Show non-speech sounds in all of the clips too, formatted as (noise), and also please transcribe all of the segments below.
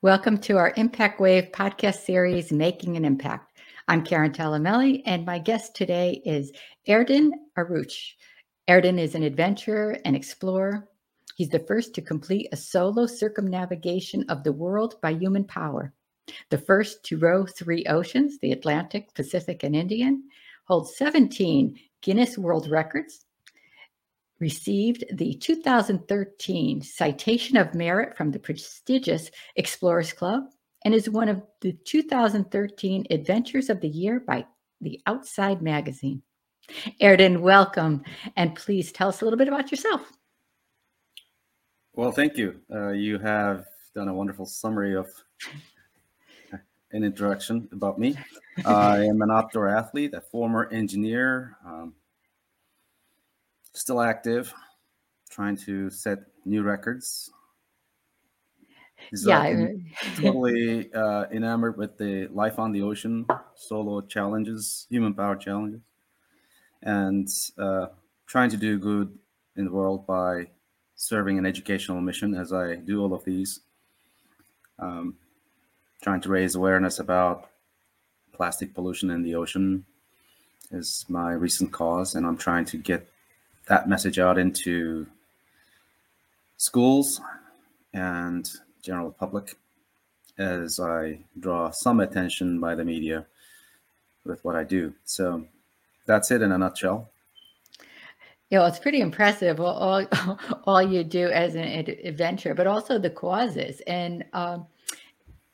Welcome to our ImpactWayv podcast series, Making an Impact. I'm Karen Talamelli, and my guest today is Erden Eruç. Erden is an adventurer and explorer. He's the first to complete a solo circumnavigation of the world by human power, the first to row three oceans, the Atlantic, Pacific, and Indian, holds 17 Guinness World Records, received the 2013 Citation of Merit from the prestigious Explorers Club and is one of the 2013 Adventures of the Year by the Outside Magazine. Erden, welcome, and please tell us a little bit about yourself. Well, thank you. Uh, you have done a wonderful summary of (laughs) an introduction about me. (laughs) I am an outdoor athlete, a former engineer, um, still active, trying to set new records. yeah, (laughs) totally uh, enamored with the life on the ocean, solo challenges, human power challenges, and uh, trying to do good in the world by serving an educational mission as I do all of these. Um, trying to raise awareness about plastic pollution in the ocean is my recent cause, and I'm trying to get that message out into schools and general public as I draw some attention by the media with what I do. So that's it in a nutshell. Yeah, well, it's pretty impressive all, all, (laughs) all you do as an adventure, but also the causes. And, um,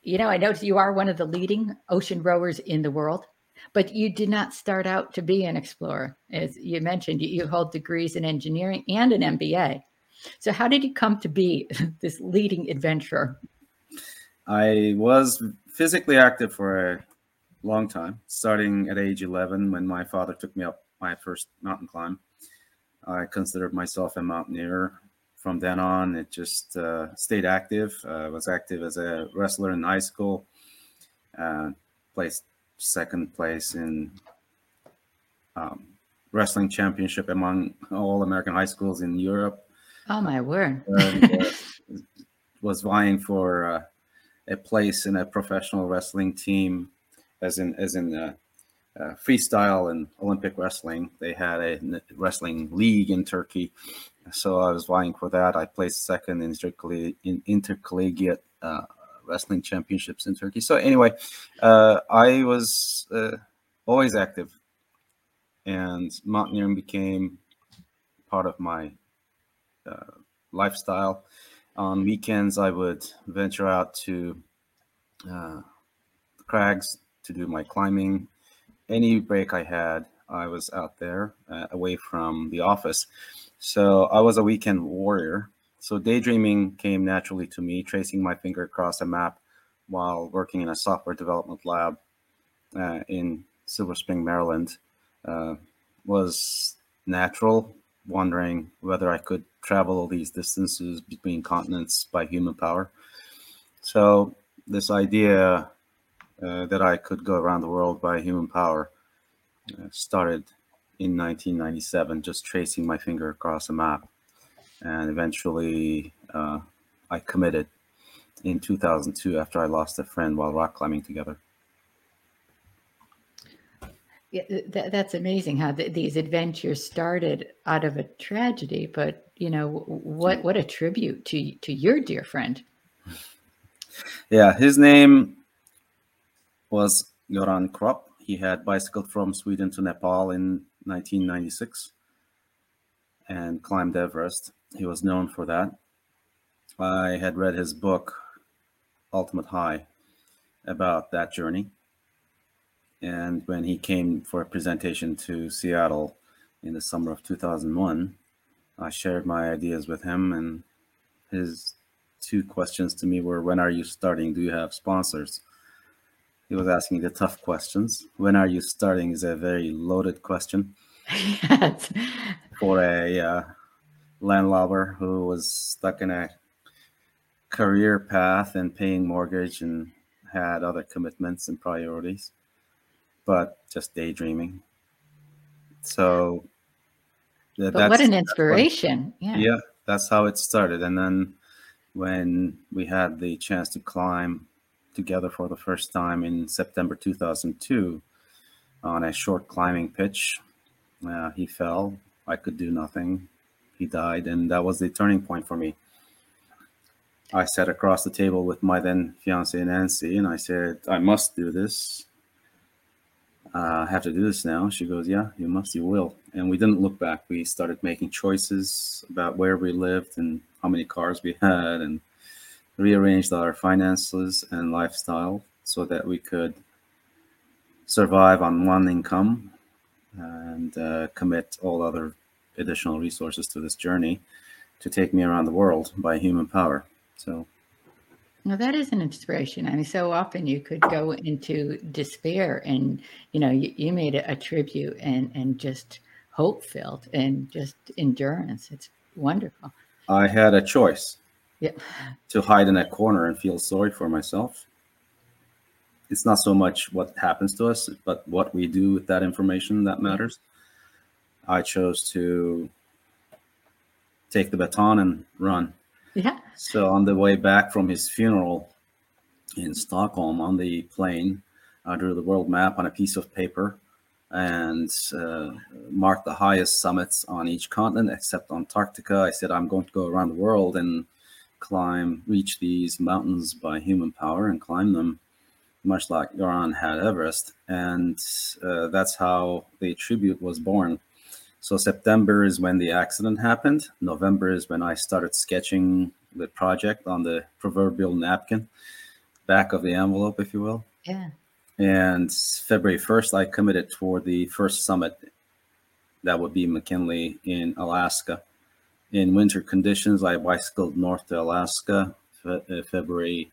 you know, I noticed you are one of the leading ocean rowers in the world. But you did not start out to be an explorer. As you mentioned, you, hold degrees in engineering and an MBA. So, how did you come to be (laughs) this leading adventurer? I was physically active for a long time, starting at age 11 when my father took me up my first mountain climb. I considered myself a mountaineer. From then on, it just uh, stayed active. Uh, was active as a wrestler in high school, uh, placed second place in um, wrestling championship among all American high schools in Europe. Oh my word! and, uh, was vying for uh, a place in a professional wrestling team, as in as in uh, uh freestyle and Olympic wrestling. They had a wrestling league in Turkey, so I was vying for that. I placed second in intercollegiate uh, wrestling championships in Turkey. So anyway, uh, I was uh, always active, and mountaineering became part of my uh, lifestyle. On weekends, I would venture out to uh, the crags to do my climbing. Any break I had, I was out there uh, away from the office. So I was a weekend warrior so daydreaming came naturally to me, tracing my finger across a map while working in a software development lab uh, in Silver Spring, Maryland, uh, was natural. Wondering whether I could travel all these distances between continents by human power. So this idea uh, that I could go around the world by human power uh, started in 1997, just tracing my finger across a map and eventually uh, I committed in 2002 after I lost a friend while rock climbing together. Yeah, th- that's amazing how th- these adventures started out of a tragedy, but you know what? What a tribute to to your dear friend. Yeah, his name was Göran Kropp. He had bicycled from Sweden to Nepal in 1996 and climbed Everest. He was known for that. I had read his book, Ultimate High, about that journey. And when he came for a presentation to Seattle in the summer of 2001, I shared my ideas with him. And his two questions to me were When are you starting? Do you have sponsors? He was asking the tough questions. When are you starting is a very loaded question. (laughs) yes. For a uh, landlubber who was stuck in a career path and paying mortgage and had other commitments and priorities, but just daydreaming. So but what an inspiration. yeah. Yeah, that's how it started. And then when we had the chance to climb together for the first time in September 2002 on a short climbing pitch. Uh, he fell. I could do nothing. He died, and that was the turning point for me. I sat across the table with my then fiance Nancy, and I said, "I must do this. Uh, I have to do this now." She goes, "Yeah, you must. You will." And we didn't look back. We started making choices about where we lived and how many cars we had, and rearranged our finances and lifestyle so that we could survive on one income and uh, commit all other additional resources to this journey to take me around the world by human power. So, now that is an inspiration. I mean, so often you could go into despair, and you know, you, you made a, a tribute and and just hope filled and just endurance. It's wonderful. I had a choice. Yep. To hide in a corner and feel sorry for myself. It's not so much what happens to us, but what we do with that information that matters. I chose to take the baton and run. Yeah. So on the way back from his funeral in Stockholm on the plane, I drew the world map on a piece of paper and uh, marked the highest summits on each continent except Antarctica. I said, I'm going to go around the world and climb, reach these mountains by human power and climb them, much like Göran had Everest. And uh, that's how the tribute was born. So September is when the accident happened. November is when I started sketching the project on the proverbial napkin, back of the envelope, if you will. Yeah. And February 1st, I committed for the first summit that would be McKinley in Alaska in winter conditions. I bicycled north to Alaska, fe- uh, February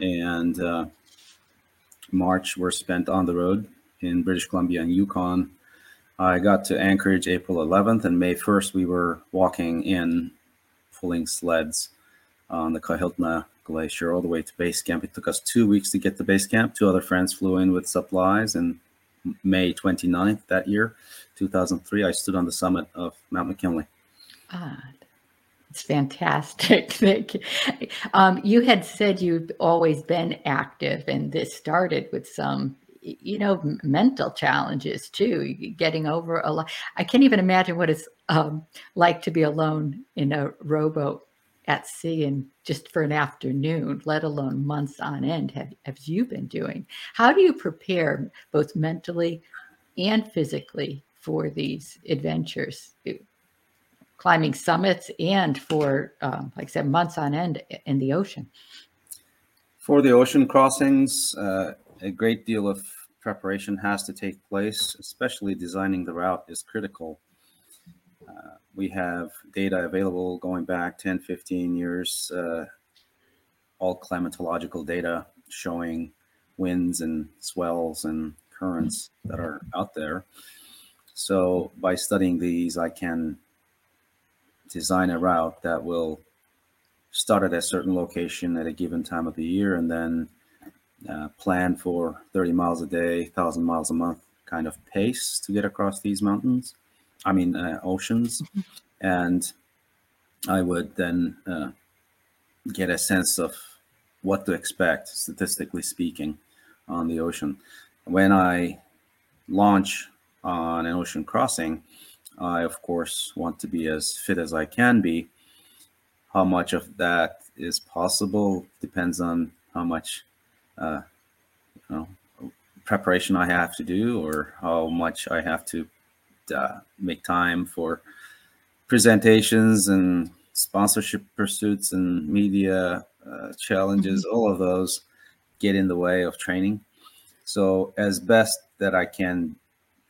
and uh, March were spent on the road in British Columbia and Yukon. I got to Anchorage April 11th, and May 1st, we were walking in, pulling sleds on the Kahiltna Glacier all the way to base camp. It took us two weeks to get to base camp. Two other friends flew in with supplies, and May 29th that year, 2003, I stood on the summit of Mount McKinley. Ah, it's fantastic. (laughs) Thank you. Um, you had said you've always been active, and this started with some, you know, mental challenges too. Getting over a lot. I can't even imagine what it's um, like to be alone in a rowboat at sea and just for an afternoon, let alone months on end. Have, have you been doing? How do you prepare both mentally and physically for these adventures? climbing summits and for, um, like I said, months on end in the ocean? For the ocean crossings, uh, a great deal of preparation has to take place, especially designing the route is critical. Uh, we have data available going back 10, 15 years, uh, all climatological data showing winds and swells and currents that are out there. So by studying these, I can design a route that will start at a certain location at a given time of the year and then uh, plan for 30 miles a day, 1,000 miles a month kind of pace to get across these mountains, I mean, uh, oceans. Mm-hmm. And I would then uh, get a sense of what to expect, statistically speaking, on the ocean. When I launch on an ocean crossing, I, of course, want to be as fit as I can be. How much of that is possible depends on how much, uh, you know, preparation I have to do, or how much I have to uh, make time for presentations and sponsorship pursuits and media uh, challenges. Mm-hmm. All of those get in the way of training. So, as best that I can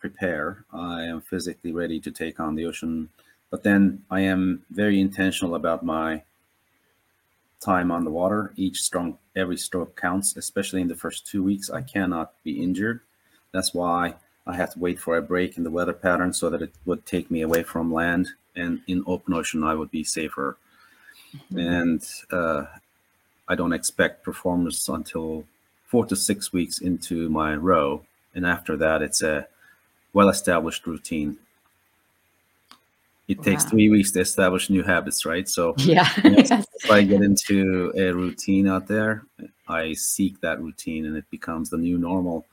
prepare. I am physically ready to take on the ocean, but then I am very intentional about my time on the water. Each stroke, every stroke counts, especially in the first two weeks. I cannot be injured. That's why I have to wait for a break in the weather pattern so that it would take me away from land. And in open ocean, I would be safer. Mm-hmm. And uh, I don't expect performance until four to six weeks into my row. And after that, it's a well established routine. It takes Wow. three weeks to establish new habits, right? So (laughs) Yeah. Yes. (laughs) if I get into a routine out there, I seek that routine and it becomes the new normal.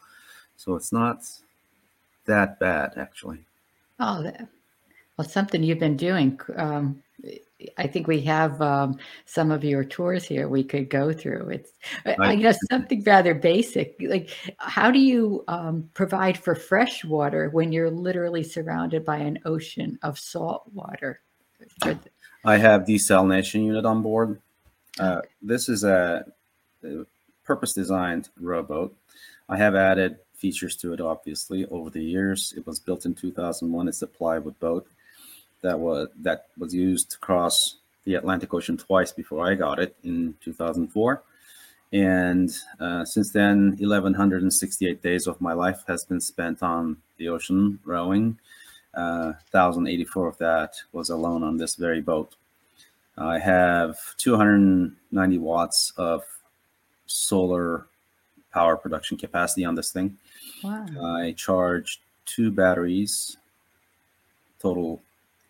So it's not that bad, actually. Oh, well, something you've been doing. Um, I think we have um, some of your tours here we could go through. It's, I, you know, something rather basic. Like, how do you um, provide for fresh water when you're literally surrounded by an ocean of salt water? The- I have desalination unit on board. Uh, this is a, a purpose designed rowboat. I have added features to it, obviously, over the years. It was built in 2001. It's a plywood boat that was that was used to cross the Atlantic Ocean twice before I got it in 2004. And uh, since then, 1,168 days of my life has been spent on the ocean rowing. Uh, 1,084 of that was alone on this very boat. I have 290 watts of solar power production capacity on this thing. wow. I charge two batteries, total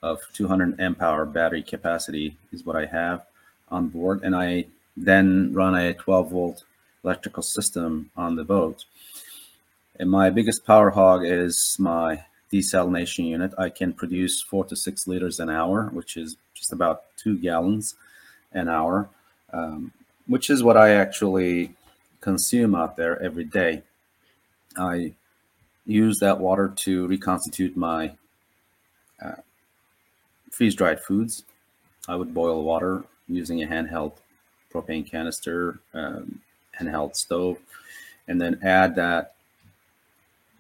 of 200 amp hour battery capacity is what I have on board. And I then run a 12 volt electrical system on the boat. And my biggest power hog is my desalination unit. I can produce four to six liters an hour, which is just about two gallons an hour, um, which is what I actually consume out there every day. I use that water to reconstitute my freeze dried foods. I would boil water using a handheld propane canister, um, handheld stove, and then add that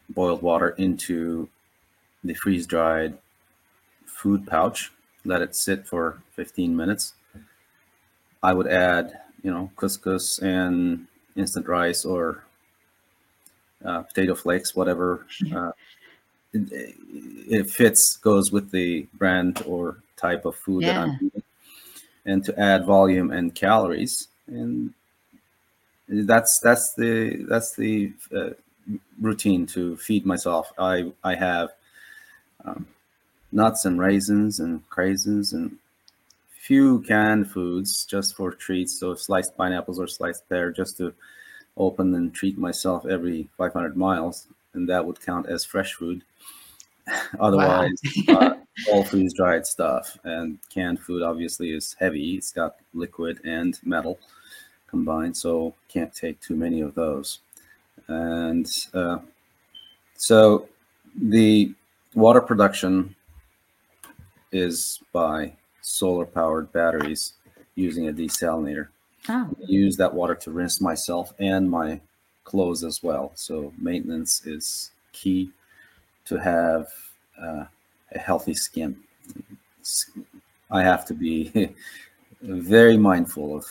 boiled water into the freeze dried food pouch, let it sit for 15 minutes. I would add, you know, couscous and instant rice or uh, potato flakes, whatever uh, it, it fits, goes with the brand or type of food that I'm eating, and to add volume and calories. And that's that's the that's the uh, routine to feed myself. I I have um, nuts and raisins and craisins and few canned foods just for treats. So sliced pineapples or sliced pear just to open and treat myself every 500 miles, and that would count as fresh food. (laughs) Otherwise, uh, all freeze dried stuff and canned food obviously is heavy. It's got liquid and metal combined, so can't take too many of those. And uh, so the water production is by solar powered batteries using a desalinator. Oh, I use that water to rinse myself and my clothes as well. So maintenance is key to have uh, a healthy skin. I have to be (laughs) very mindful of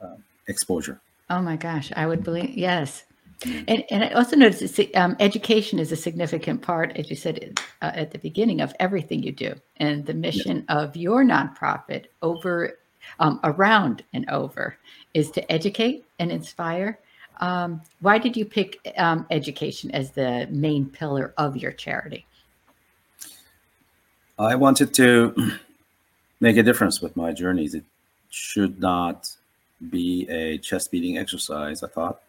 uh, exposure. oh my gosh, I would believe yes. Mm. And, and I also noticed um, education is a significant part, as you said uh, at the beginning, of everything you do. And the mission of your nonprofit, over, um, around and over, is to educate and inspire. Um, why did you pick um, education as the main pillar of your charity? I wanted to (clears throat) make a difference with my journeys. It should not be a chest beating exercise, I thought.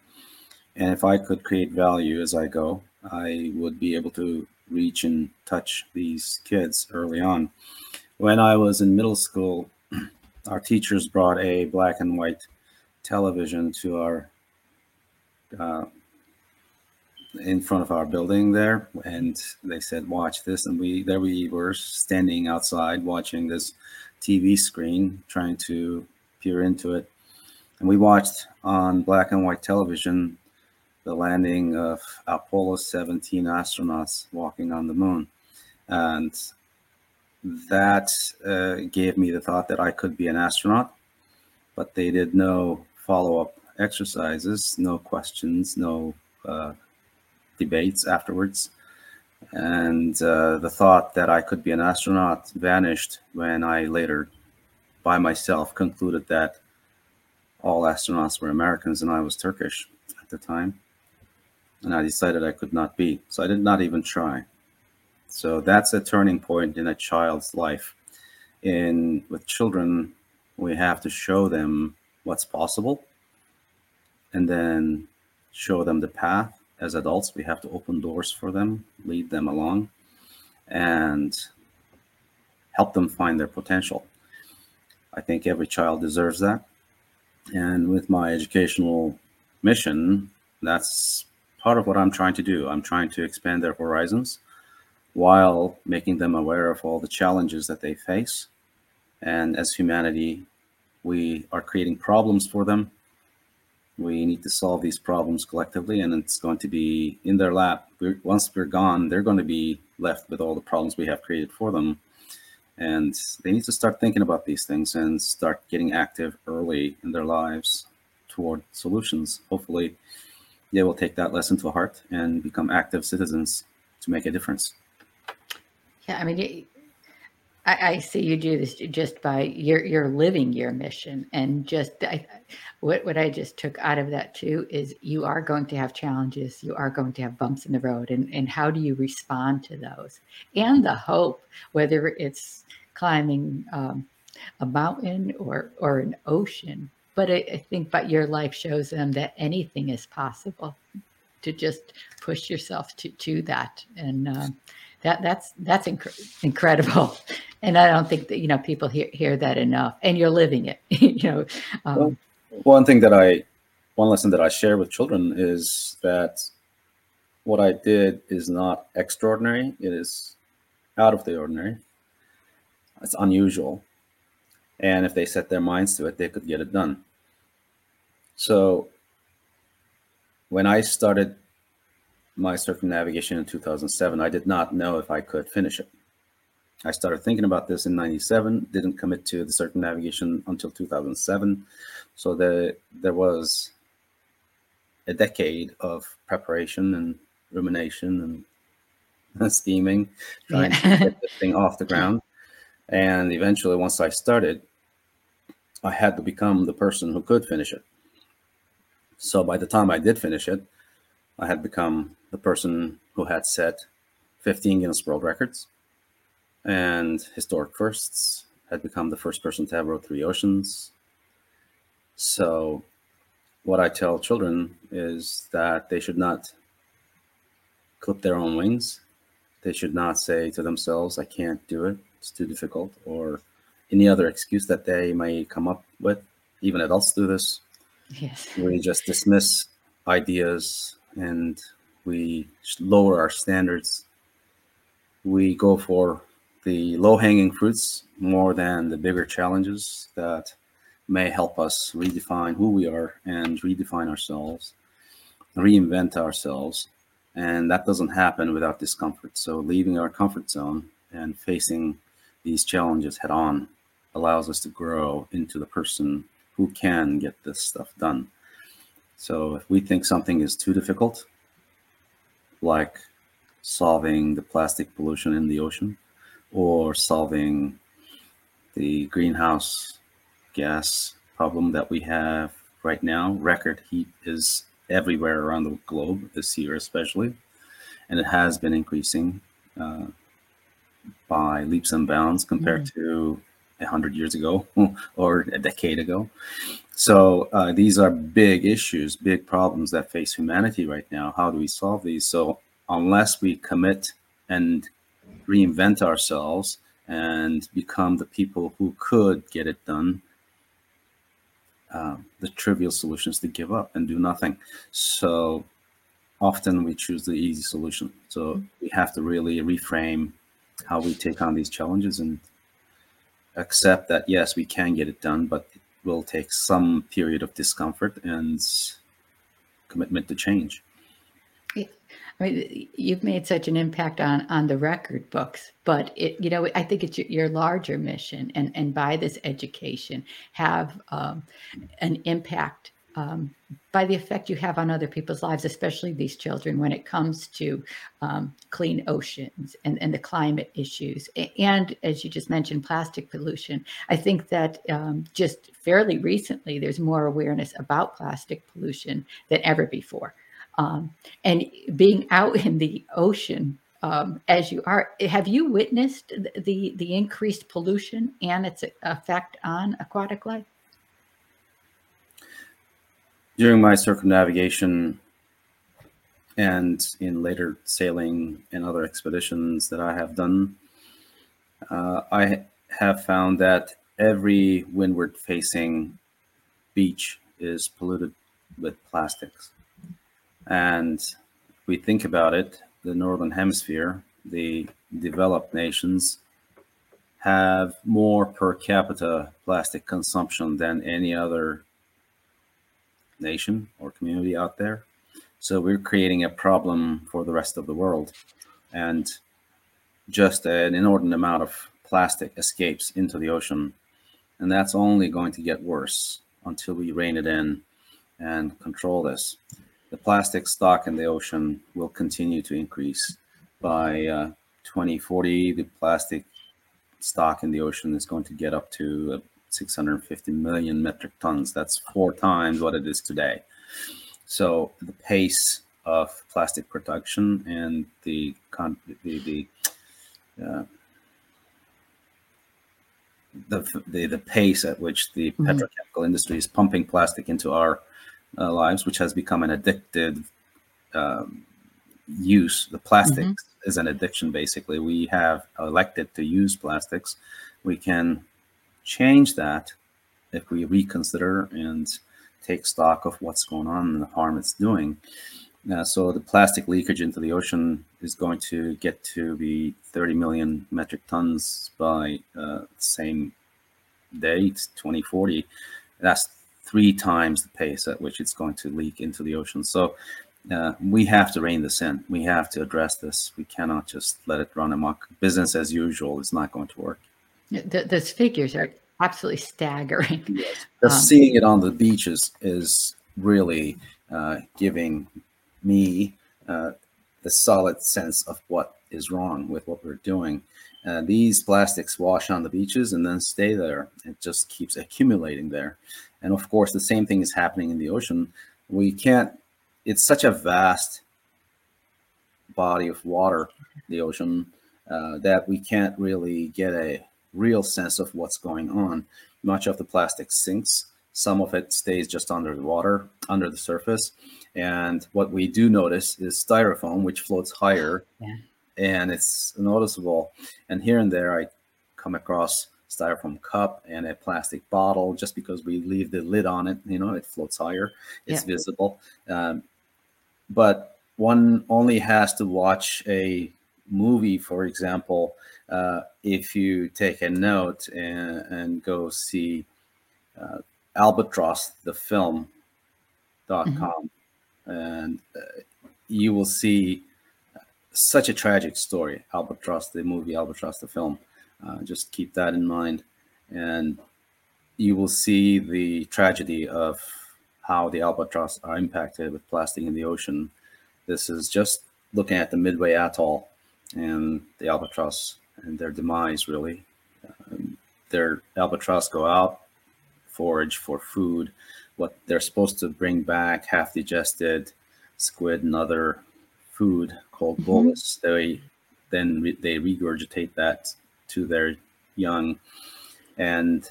And if I could create value as I go, I would be able to reach and touch these kids early on. When I was in middle school, (clears throat) our teachers brought a black and white television to our uh, in front of our building there and they said watch this and we there we were standing outside watching this tv screen trying to peer into it. And we watched on black and white television the landing of apollo 17 astronauts walking on the moon. And that uh, gave me the thought that i could be an astronaut but they did no follow-up exercises no questions no uh, debates afterwards. And uh, the thought that I could be an astronaut vanished when I later, by myself, concluded that all astronauts were Americans and I was Turkish at the time. And I decided I could not be. So I did not even try. So that's a turning point in a child's life. In with children, we have to show them what's possible and then show them the path. As adults, we have to open doors for them, lead them along, and help them find their potential. I think every child deserves that. And with my educational mission, that's part of what I'm trying to do. I'm trying to expand their horizons while making them aware of all the challenges that they face. And as humanity, we are creating problems for them. We need to solve these problems collectively, and it's going to be in their lap. We're, once we're gone, they're going to be left with all the problems we have created for them. And they need to start thinking about these things and start getting active early in their lives toward solutions. Hopefully, they will take that lesson to heart and become active citizens to make a difference. Yeah, I mean, I, I see you do this just by you're you're living your mission, and just I, what what I just took out of that too is you are going to have challenges, you are going to have bumps in the road, and and how do you respond to those, and the hope, whether it's climbing um, a mountain or or an ocean, but I, I think but your life shows them that anything is possible to just push yourself to to that. And uh, that that's that's inc- incredible and i don't think that you know people hear, hear that enough. And you're living it (laughs) you know um, well, one thing that i one lesson that i share with children is that what i did is not extraordinary. It is out of the ordinary. It's unusual. And if they set their minds to it they could get it done. So when I started my circumnavigation in 2007, I did not know if I could finish it. I started thinking about this in 97, didn't commit to the circumnavigation until 2007. So the, there was a decade of preparation and rumination and (laughs) scheming, trying yeah. to get the thing off the ground. And eventually, once I started, I had to become the person who could finish it. So by the time I did finish it, I had become the person who had set 15 Guinness World Records and historic firsts, had become the first person to have rode three oceans. So what I tell children is that they should not clip their own wings. They should not say to themselves, I can't do it, it's too difficult, or any other excuse that they may come up with. Even adults do this. Yes. We just dismiss ideas and we lower our standards. We go for the low hanging fruits more than the bigger challenges that may help us redefine who we are and redefine ourselves, reinvent ourselves. And that doesn't happen without discomfort. So, leaving our comfort zone and facing these challenges head on allows us to grow into the person who can get this stuff done. So if we think something is too difficult, like solving the plastic pollution in the ocean or solving the greenhouse gas problem that we have right now, record heat is everywhere around the globe this year, especially, and it has been increasing uh, by leaps and bounds compared mm. to 100 years ago (laughs) or a decade ago. So uh, these are big issues, big problems that face humanity right now. How do we solve these? So unless we commit and reinvent ourselves and become the people who could get it done, uh, the trivial solution is to give up and do nothing. So often we choose the easy solution. So we have to really reframe how we take on these challenges and accept that yes, we can get it done, but it will take some period of discomfort and commitment to change. I mean, you've made such an impact on on the record books, but it, you know, I think it's your, your larger mission, and and by this education, have um, an impact um, by the effect you have on other people's lives, especially these children, when it comes to um, clean oceans and, and the climate issues. And as you just mentioned, plastic pollution. I think that um, just fairly recently, there's more awareness about plastic pollution than ever before. Um, and being out in the ocean um, as you are. Have you witnessed the the increased pollution and its effect on aquatic life? During my circumnavigation and in later sailing and other expeditions that I have done, uh, I have found that every windward facing beach is polluted with plastics. And we think about it, the Northern Hemisphere, the developed nations have more per capita plastic consumption than any other nation or community out there. So we're creating a problem for the rest of the world. And just an inordinate amount of plastic escapes into the ocean. And that's only going to get worse until we rein it in and control this. The plastic stock in the ocean will continue to increase. By uh, 2040, the plastic stock in the ocean is going to get up to uh, 650 million metric tons. That's four times what it is today. So the pace of plastic production and the the, the uh, the, the, the pace at which the mm-hmm. petrochemical industry is pumping plastic into our uh, lives, which has become an addicted um, use. The plastics mm-hmm. is an addiction, basically. We have elected to use plastics. We can change that if we reconsider and take stock of what's going on and the harm it's doing. Uh, so the plastic leakage into the ocean is going to get to be 30 million metric tons by uh, same date, 2040. That's three times the pace at which it's going to leak into the ocean. So uh, we have to rein this in. We have to address this. We cannot just let it run amok. Business as usual is not going to work. The, those figures are absolutely staggering. Yes. Just um, seeing it on the beaches is really uh, giving me uh, the solid sense of what is wrong with what we're doing. Uh, these plastics wash on the beaches and then stay there. It just keeps accumulating there. And of course, the same thing is happening in the ocean. We can't, it's such a vast body of water, the ocean, uh, that we can't really get a real sense of what's going on. Much of the plastic sinks, some of it stays just under the water, under the surface. And what we do notice is styrofoam, which floats higher yeah. and it's noticeable. And here and there, I come across styrofoam cup and a plastic bottle just because we leave the lid on it you know it floats higher it's yeah. visible um, but one only has to watch a movie for example uh, if you take a note and, and go see uh, albatross the film.com mm-hmm. and uh, you will see such a tragic story albatross the movie albatross the film uh, just keep that in mind. And you will see the tragedy of how the albatross are impacted with plastic in the ocean. This is just looking at the Midway Atoll and the albatross and their demise, really. Um, their albatross go out, forage for food. What they're supposed to bring back, half digested squid and other food called mm-hmm. bolus. They then re- they regurgitate that to their young. And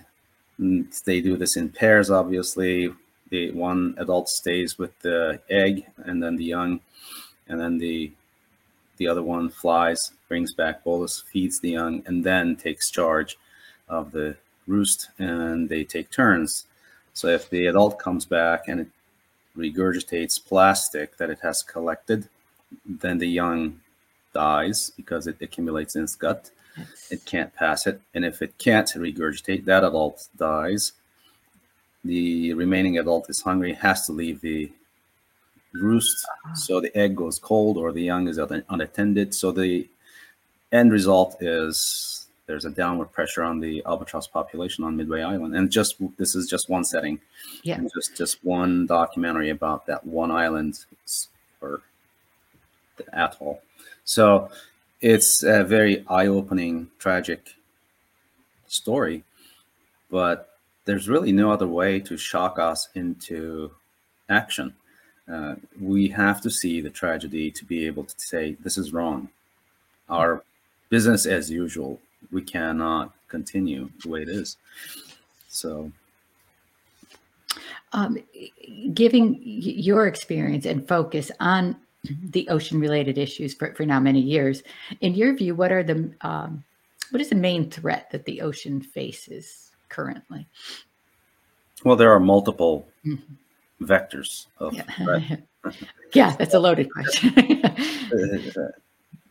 mm, they do this in pairs, obviously. The one adult stays with the egg and then the young, and then the the other one flies, brings back bolus, feeds the young, and then takes charge of the roost and they take turns. So if the adult comes back and it regurgitates plastic that it has collected, then the young dies because it accumulates in its gut. It can't pass it. And if it can't regurgitate, that adult dies. The remaining adult is hungry, has to leave the roost. Uh-huh. So the egg goes cold or the young is unattended. So the end result is there's a downward pressure on the albatross population on Midway Island. And just this is just one setting. Yeah. just just one documentary about that one island or the atoll. So it's a very eye-opening, tragic story, but there's really no other way to shock us into action. Uh, we have to see the tragedy to be able to say this is wrong. our business as usual. We cannot continue the way it is. So, um, giving your experience and focus on the ocean related issues for, for now many years, in your view, what are the um, what is the main threat that the ocean faces currently? Well, there are multiple mm-hmm. vectors of yeah. threat. (laughs) yeah, that's a loaded question. (laughs)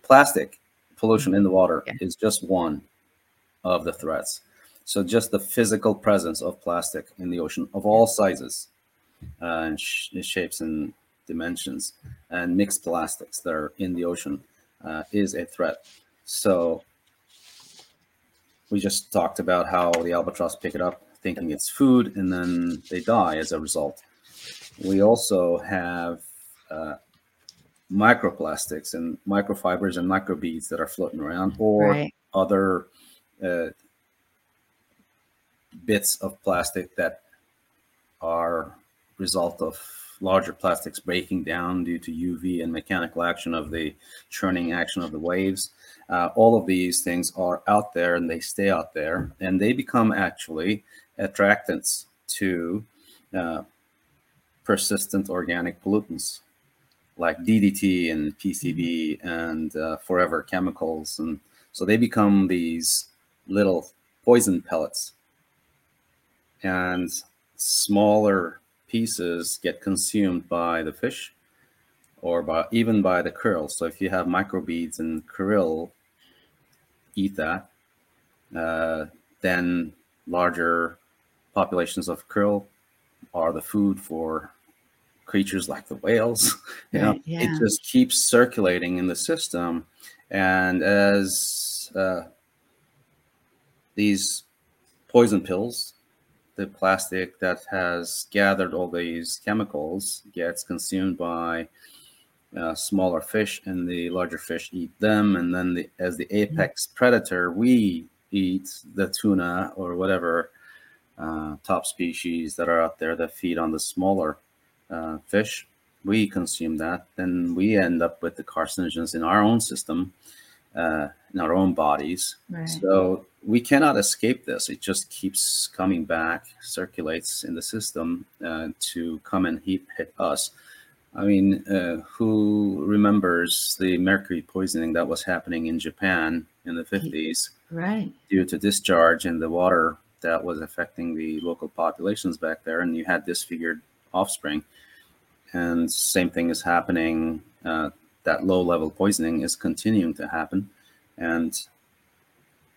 Plastic pollution in the water yeah. is just one of the threats. So just the physical presence of plastic in the ocean of all sizes uh, and sh- shapes and dimensions and mixed plastics that are in the ocean uh, is a threat. So we just talked about how the albatross pick it up thinking it's food and then they die as a result. We also have uh, microplastics and microfibers and microbeads that are floating around or right. other uh, bits of plastic that are result of larger plastics breaking down due to UV and mechanical action of the churning action of the waves. Uh, all of these things are out there and they stay out there and they become actually attractants to uh, persistent organic pollutants like DDT and PCB and uh, forever chemicals. And so they become these little poison pellets. And smaller pieces get consumed by the fish or by even by the krill. So if you have microbeads and krill eat that, uh, then larger populations of krill are the food for creatures like the whales. (laughs) you know, yeah. it just keeps circulating in the system, and as uh, these poison pills, the plastic that has gathered all these chemicals gets consumed by uh, smaller fish, and the larger fish eat them, and then the, as the mm-hmm. apex predator, we eat the tuna or whatever uh, top species that are out there that feed on the smaller uh, fish, we consume that, then we end up with the carcinogens in our own system, uh, in our own bodies. Right. So we cannot escape this. It just keeps coming back, circulates in the system uh, to come and hit, hit us. I mean, uh, who remembers the mercury poisoning that was happening in Japan in the 50s? Right. Due to discharge in the water that was affecting the local populations back there, and you had disfigured offspring. And same thing is happening. Uh, that low level poisoning is continuing to happen. And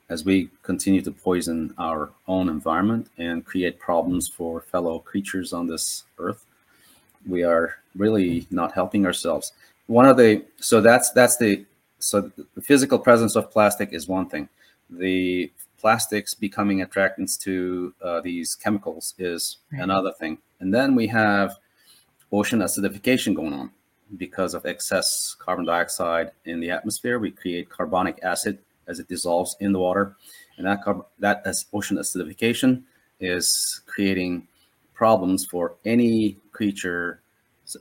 as we continue to poison our own environment and create problems for fellow creatures on this earth, we are really not helping ourselves. One of the so that's that's the so the physical presence of plastic is one thing. The plastics becoming attractants to uh, these chemicals is right. another thing. And then we have ocean acidification going on because of excess carbon dioxide in the atmosphere. We create carbonic acid as it dissolves in the water, and that that as ocean acidification is creating problems for any creature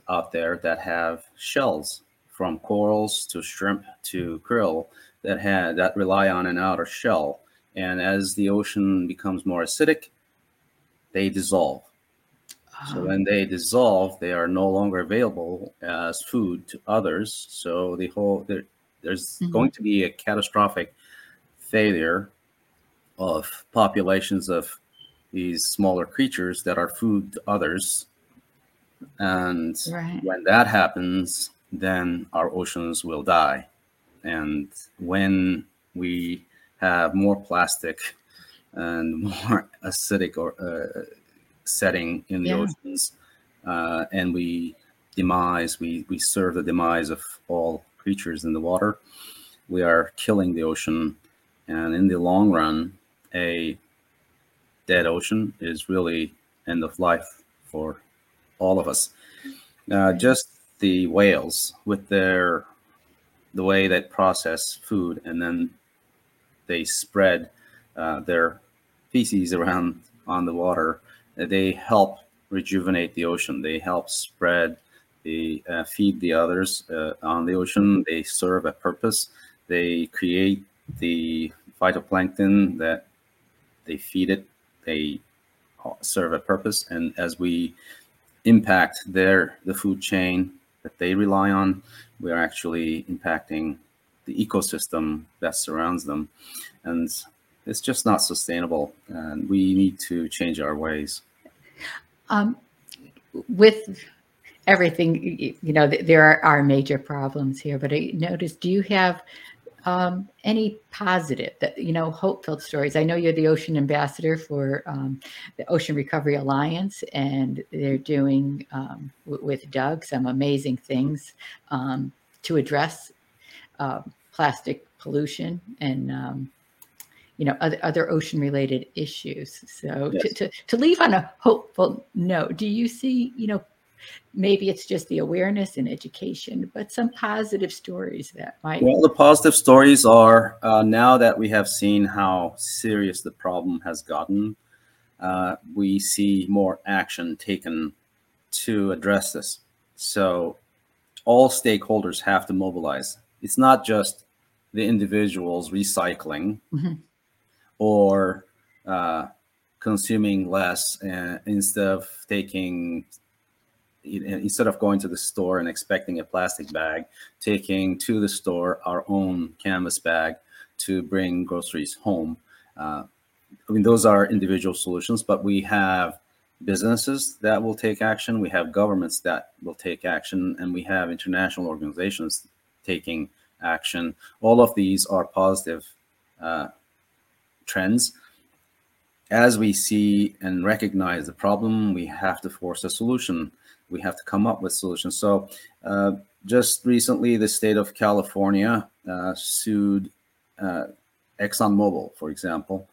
out there that have shells, from corals to shrimp to krill that had that rely on an outer shell. And as the ocean becomes more acidic, they dissolve so ah. when they dissolve, they are no longer available as food to others. So the whole there's mm-hmm. going to be a catastrophic failure of populations of these smaller creatures that are food to others. And right. when that happens, then our oceans will die. And when we have more plastic and (laughs) more acidic or uh, setting in the yeah. oceans, uh, and we demise, we we serve the demise of all creatures in the water. We are killing the ocean, and in the long run, a dead ocean is really end of life for all of us. Uh, just the whales with their the way they process food and then they spread uh, their feces around on the water they help rejuvenate the ocean. They help spread the uh, feed the others uh, on the ocean. They serve a purpose. They create the phytoplankton that they feed it. They serve a purpose, and as we impact their the food chain that they rely on, we are actually impacting the ecosystem that surrounds them, and it's just not sustainable. And we need to change our ways. Um, with everything, you know, there are, are major problems here, but I noticed, do you have um, any positive that you know hope-filled stories i know you're the ocean ambassador for um, the ocean recovery alliance and they're doing um, w- with doug some amazing things um, to address uh, plastic pollution and um, you know other, other ocean related issues so yes. to, to, to leave on a hopeful note do you see you know maybe it's just the awareness and education, but some positive stories that might. Well, the positive stories are uh, now that we have seen how serious the problem has gotten, uh, we see more action taken to address this. So all stakeholders have to mobilize. It's not just the individuals recycling mm-hmm. or uh, consuming less uh, instead of taking instead of going to the store and expecting a plastic bag, taking to the store our own canvas bag to bring groceries home. Uh, I mean, those are individual solutions, but we have businesses that will take action, we have governments that will take action, and we have international organizations taking action. All of these are positive uh, trends. As we see and recognize the problem, we have to force a solution we have to come up with solutions. So, uh, just recently, the state of California uh, sued uh, ExxonMobil, for example,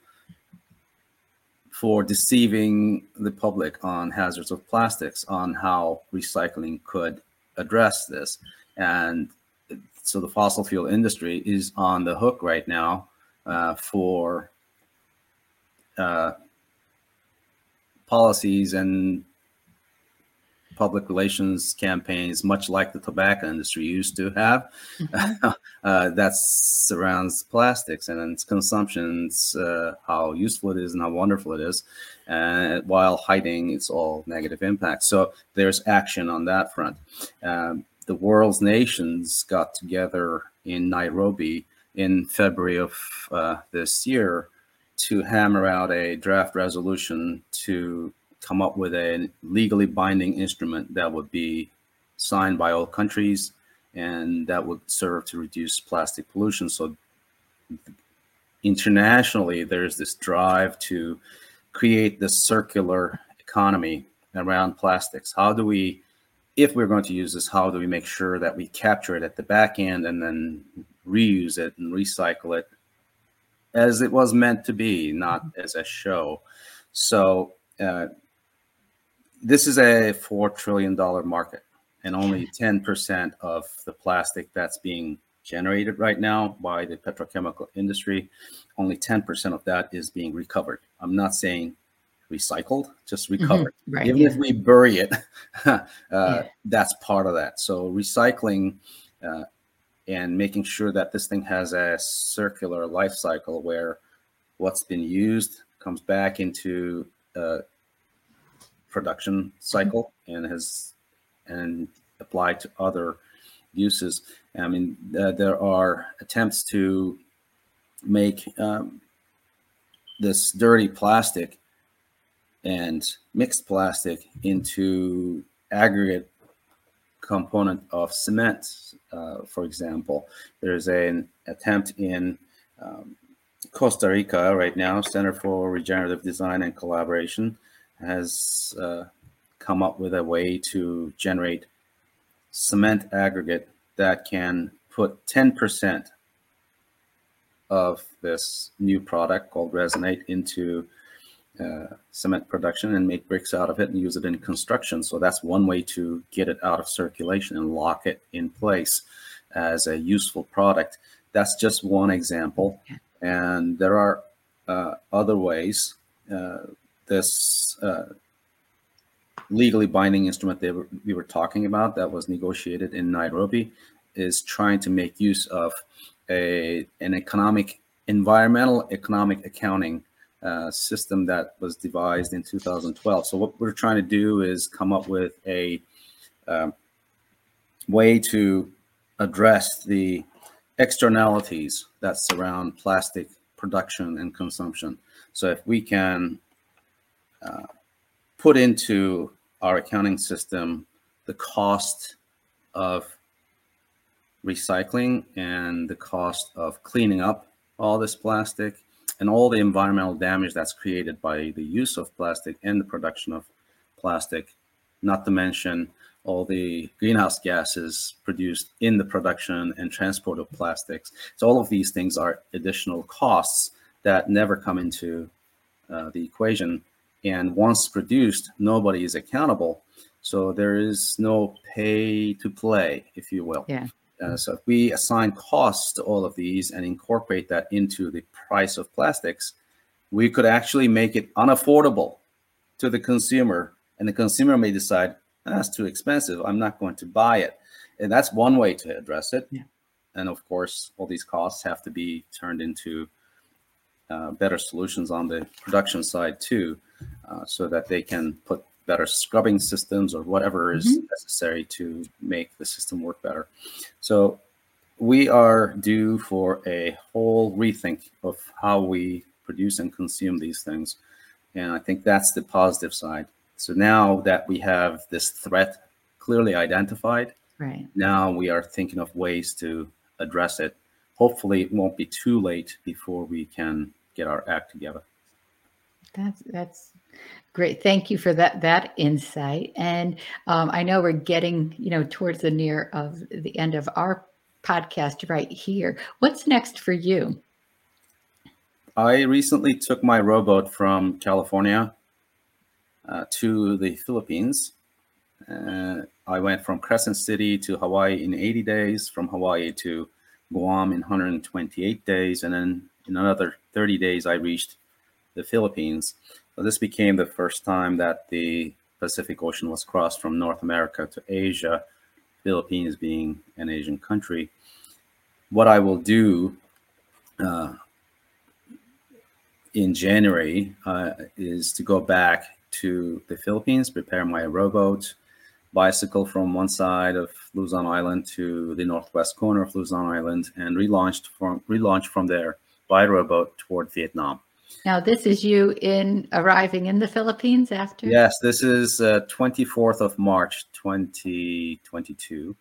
for deceiving the public on hazards of plastics, on how recycling could address this. And so the fossil fuel industry is on the hook right now uh, for uh, policies and public relations campaigns, much like the tobacco industry used to have, mm-hmm. (laughs) uh, that surrounds plastics and its consumption, uh, how useful it is and how wonderful it is, uh, while hiding its all negative impacts. So there's action on that front. Um, the world's nations got together in Nairobi in February of uh, this year to hammer out a draft resolution to come up with a legally binding instrument that would be signed by all countries and that would serve to reduce plastic pollution. So internationally, there's this drive to create the circular economy around plastics. How do we, if we're going to use this, how do we make sure that we capture it at the back end and then reuse it and recycle it as it was meant to be, not as a show? So uh, this is a four trillion dollar market, and only ten percent of the plastic that's being generated right now by the petrochemical industry, only ten percent of that is being recovered. I'm not saying recycled, just mm-hmm. recovered. Mm-hmm, right, Even yeah. if we bury it, (laughs) uh, yeah. that's part of that. So recycling. Uh, and making sure that this thing has a circular life cycle where what's been used comes back into uh, production cycle and has and applied to other uses. I mean, uh, there are attempts to make um, this dirty plastic and mixed plastic into aggregate component of cement, uh, for example. There's an attempt in um, Costa Rica right now, Center for Regenerative Design and Collaboration, has uh, come up with a way to generate cement aggregate that can put 10% of this new product called Resin8 into uh, cement production and make bricks out of it and use it in construction. So that's one way to get it out of circulation and lock it in place as a useful product. That's just one example. And there are uh, other ways. Uh, this uh, legally binding instrument that we were talking about that was negotiated in Nairobi is trying to make use of a an economic environmental economic accounting uh, system that was devised in 2012. So what we're trying to do is come up with a uh, way to address the externalities that surround plastic production and consumption. So if we can put into our accounting system the cost of recycling and the cost of cleaning up all this plastic and all the environmental damage that's created by the use of plastic and the production of plastic, not to mention all the greenhouse gases produced in the production and transport of plastics. So all of these things are additional costs that never come into uh, the equation. And once produced, nobody is accountable. So there is no pay to play, if you will. Yeah. Uh, so if we assign costs to all of these and incorporate that into the price of plastics, we could actually make it unaffordable to the consumer, and the consumer may decide that's too expensive. I'm not going to buy it, and that's one way to address it. Yeah. And of course, all these costs have to be turned into uh, better solutions on the production side too, uh, so that they can put better scrubbing systems or whatever is Mhm. necessary to make the system work better. So we are due for a whole rethink of how we produce and consume these things. And I think that's the positive side. So now that we have this threat clearly identified, Right. now we are thinking of ways to address it. Hopefully, it won't be too late before we can get our act together. That's that's great. Thank you for that that insight. And um, I know we're getting you know towards the near of the end of our podcast right here. What's next for you? I recently took my rowboat from California uh, to the Philippines. Uh, I went from Crescent City to Hawaii in 80 days, from Hawaii to Guam in 128 days, and then in another 30 days, I reached the Philippines. So this became the first time that the Pacific Ocean was crossed from North America to Asia, Philippines being an Asian country. What I will do uh, in January uh, is to go back to the Philippines, prepare my rowboat, bicycle from one side of Luzon Island to the northwest corner of Luzon Island, and relaunched from relaunch from there by rowboat toward Vietnam. Now, this is you in arriving in the Philippines after. Yes, this is uh, 24th of March, 2022.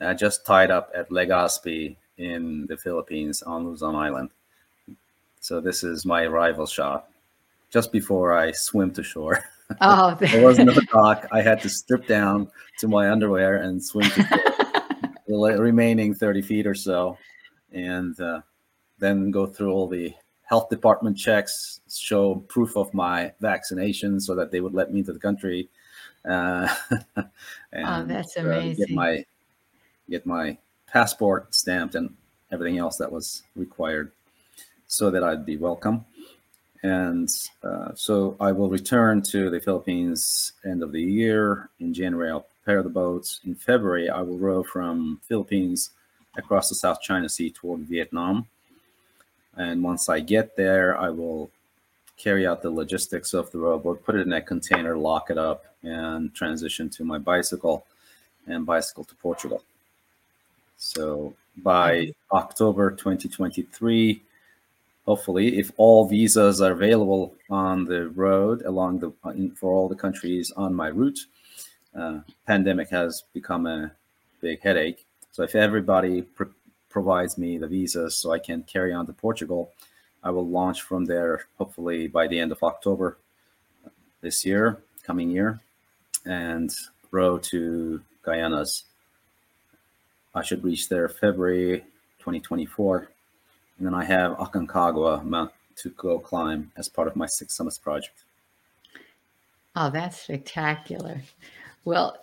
I just tied up at Legazpi in the Philippines on Luzon Island. So this is my arrival shot just before I swim to shore. (laughs) Oh, (laughs) there was no dock. I had to strip down to my underwear and swim to (laughs) the remaining 30 feet or so, and uh, then go through all the health department checks, show proof of my vaccination so that they would let me into the country. Uh, (laughs) and Oh, that's uh, get my get my passport stamped and everything else that was required so that I'd be welcome. And uh, so I will return to the Philippines end of the year. In January, I'll prepare the boats. In February, I will row from Philippines across the South China Sea toward Vietnam. And once I get there, I will carry out the logistics of the rowboat, put it in a container, lock it up, and transition to my bicycle and bicycle to Portugal. So by October 2023, hopefully, if all visas are available on the road along the in, for all the countries on my route, uh, pandemic has become a big headache. So if everybody provides me the visas so I can carry on to Portugal, I will launch from there hopefully by the end of October this year, coming year, and row to Guyana's. I should reach there February 2024. And then I have Aconcagua Mount to go climb as part of my Six Summits project. Oh, that's spectacular. Well,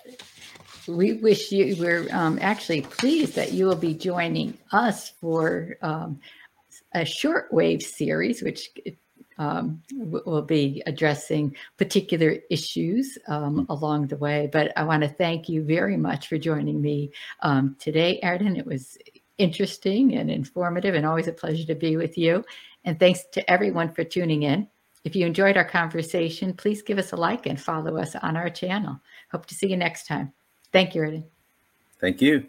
we wish you we're um, actually pleased that you will be joining us for um, a shortwave series, which um, will be addressing particular issues um, mm. along the way. But I want to thank you very much for joining me um, today, Erden. It was interesting and informative, and always a pleasure to be with you. And thanks to everyone for tuning in. If you enjoyed our conversation, please give us a like and follow us on our channel. Hope to see you next time. Thank you, Ready. Thank you.